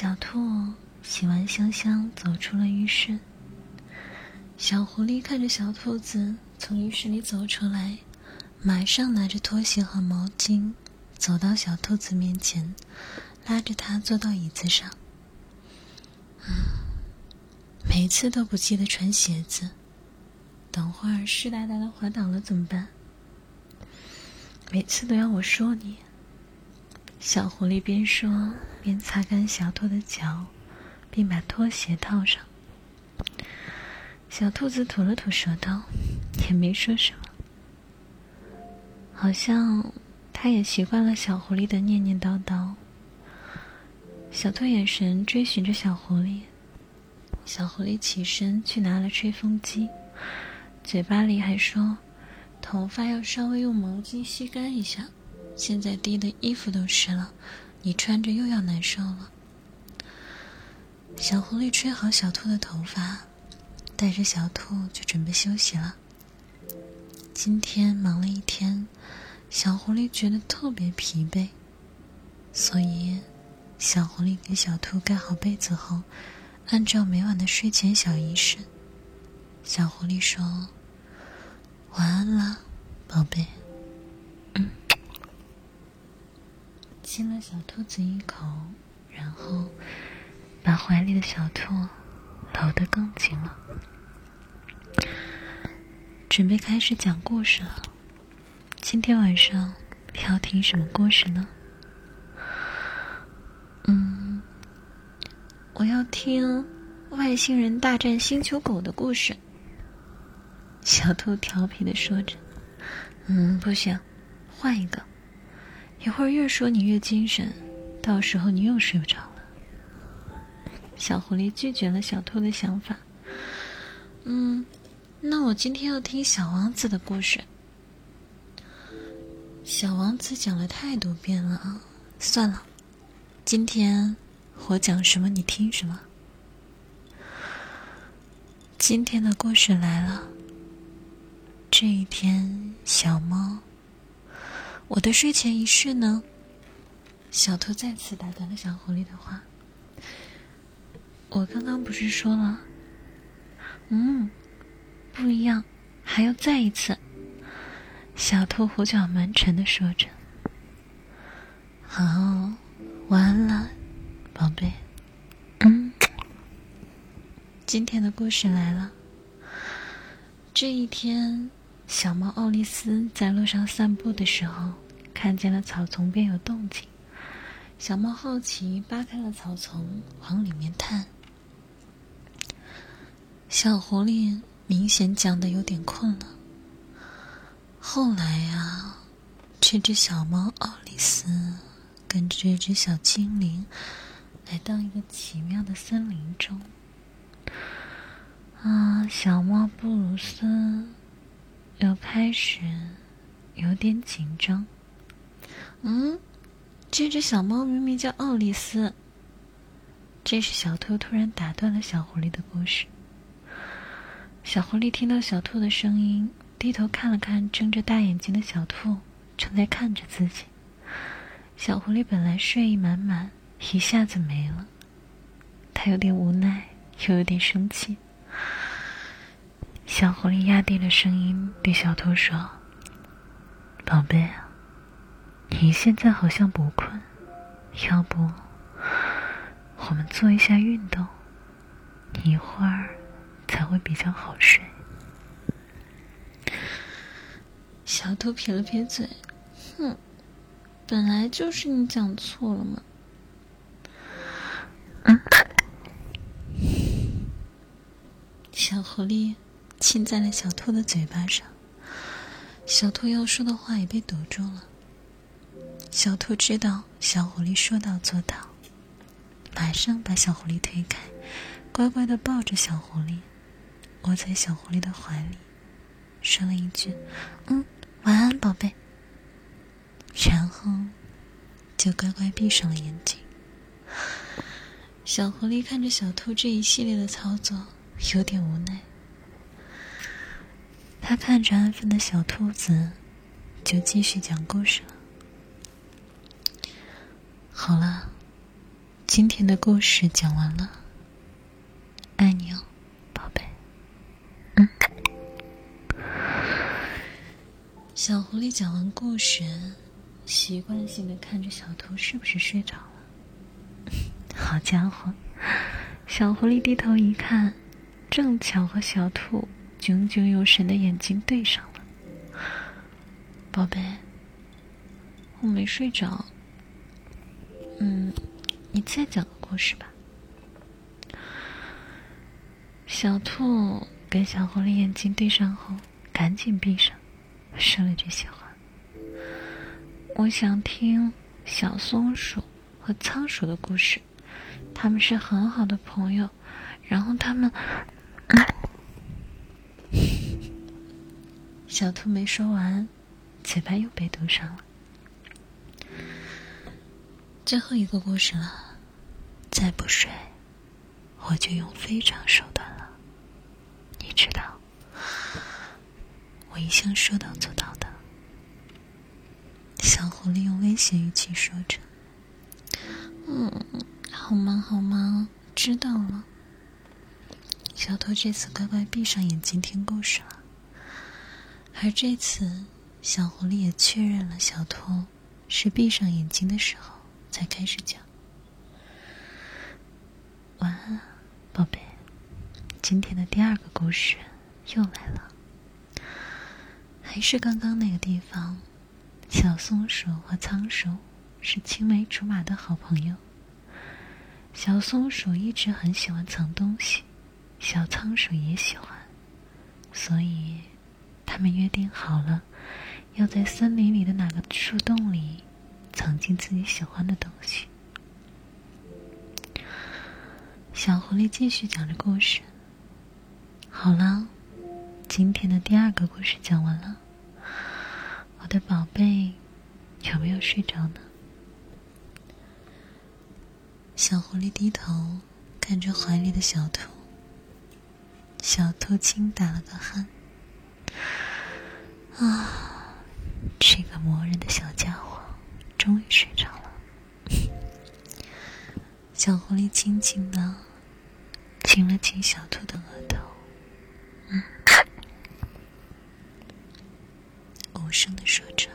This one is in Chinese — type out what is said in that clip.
小兔洗完香香，走出了浴室。小狐狸看着小兔子从浴室里走出来，马上拿着拖鞋和毛巾，走到小兔子面前，拉着它坐到椅子上。每次都不记得穿鞋子，等会儿湿哒哒的滑倒了怎么办？每次都要我说你。小狐狸边说边擦干小兔的脚，并把拖鞋套上。小兔子吐了吐舌头，也没说什么。好像它也习惯了小狐狸的念念叨叨。小兔眼神追寻着小狐狸。小狐狸起身去拿了吹风机，嘴巴里还说：“头发要稍微用毛巾吸干一下，现在滴的衣服都湿了，你穿着又要难受了。”小狐狸吹好小兔的头发，带着小兔就准备休息了。今天忙了一天，小狐狸觉得特别疲惫，所以小狐狸给小兔盖好被子后。按照每晚的睡前小仪式，小狐狸说：“晚安了，宝贝。”亲了小兔子一口，然后把怀里的小兔搂得更紧了，准备开始讲故事了。今天晚上要听什么故事呢？嗯我要听外星人大战星球狗的故事。小兔调皮的说着：“嗯，不行，换一个。一会儿越说你越精神，到时候你又睡不着了。”小狐狸拒绝了小兔的想法。嗯，那我今天要听小王子的故事。小王子讲了太多遍了，算了，今天。我讲什么，你听什么。今天的故事来了。这一天，小猫，我的睡前仪式呢？小兔再次打断了小狐狸的话。我刚刚不是说了？嗯，不一样，还要再一次。小兔胡搅蛮缠的说着。好，晚安了。宝贝，嗯，今天的故事来了。这一天，小猫奥利斯在路上散步的时候，看见了草丛边有动静。小猫好奇，扒开了草丛，往里面探。小狐狸明显讲的有点困了。后来呀，这只小猫奥利斯跟着这只小精灵。来到一个奇妙的森林中，啊，小猫布鲁斯又开始有点紧张。嗯，这只小猫明明叫奥利斯。这时，小兔突然打断了小狐狸的故事。小狐狸听到小兔的声音，低头看了看睁着大眼睛的小兔，正在看着自己。小狐狸本来睡意满满。一下子没了，他有点无奈，又有点生气。小狐狸压低了声音对小兔说：“宝贝，你现在好像不困，要不我们做一下运动，一会儿才会比较好睡。”小兔撇了撇嘴：“哼，本来就是你讲错了嘛。”小狐狸亲在了小兔的嘴巴上，小兔要说的话也被堵住了。小兔知道小狐狸说到做到，马上把小狐狸推开，乖乖的抱着小狐狸，窝在小狐狸的怀里，说了一句：“嗯，晚安，宝贝。”然后就乖乖闭上了眼睛。小狐狸看着小兔这一系列的操作，有点无奈。他看着安分的小兔子，就继续讲故事了。好了，今天的故事讲完了，爱你哦，宝贝。嗯。小狐狸讲完故事，习惯性的看着小兔是不是睡着了。好家伙，小狐狸低头一看，正巧和小兔炯炯有神的眼睛对上了。宝贝，我没睡着。嗯，你再讲个故事吧。小兔跟小狐狸眼睛对上后，赶紧闭上。说了这些话，我想听小松鼠和仓鼠的故事，他们是很好的朋友。然后他们，小兔没说完，嘴巴又被堵上了。最后一个故事了，再不睡，我就用非常手段了，你知道。我一向说到做到的，小狐狸用威胁语气说着：“嗯，好吗？好吗？知道了。”小兔这次乖乖闭上眼睛听故事了，而这次小狐狸也确认了小兔是闭上眼睛的时候才开始讲。晚安，宝贝。今天的第二个故事又来了。还是刚刚那个地方，小松鼠和仓鼠是青梅竹马的好朋友。小松鼠一直很喜欢藏东西，小仓鼠也喜欢，所以他们约定好了，要在森林里的哪个树洞里藏进自己喜欢的东西。小狐狸继续讲着故事。好了。今天的第二个故事讲完了，我的宝贝有没有睡着呢？小狐狸低头看着怀里的小兔，小兔轻打了个鼾。啊，这个磨人的小家伙终于睡着了。小狐狸轻轻的亲了亲小兔的额头，嗯。无声的说着。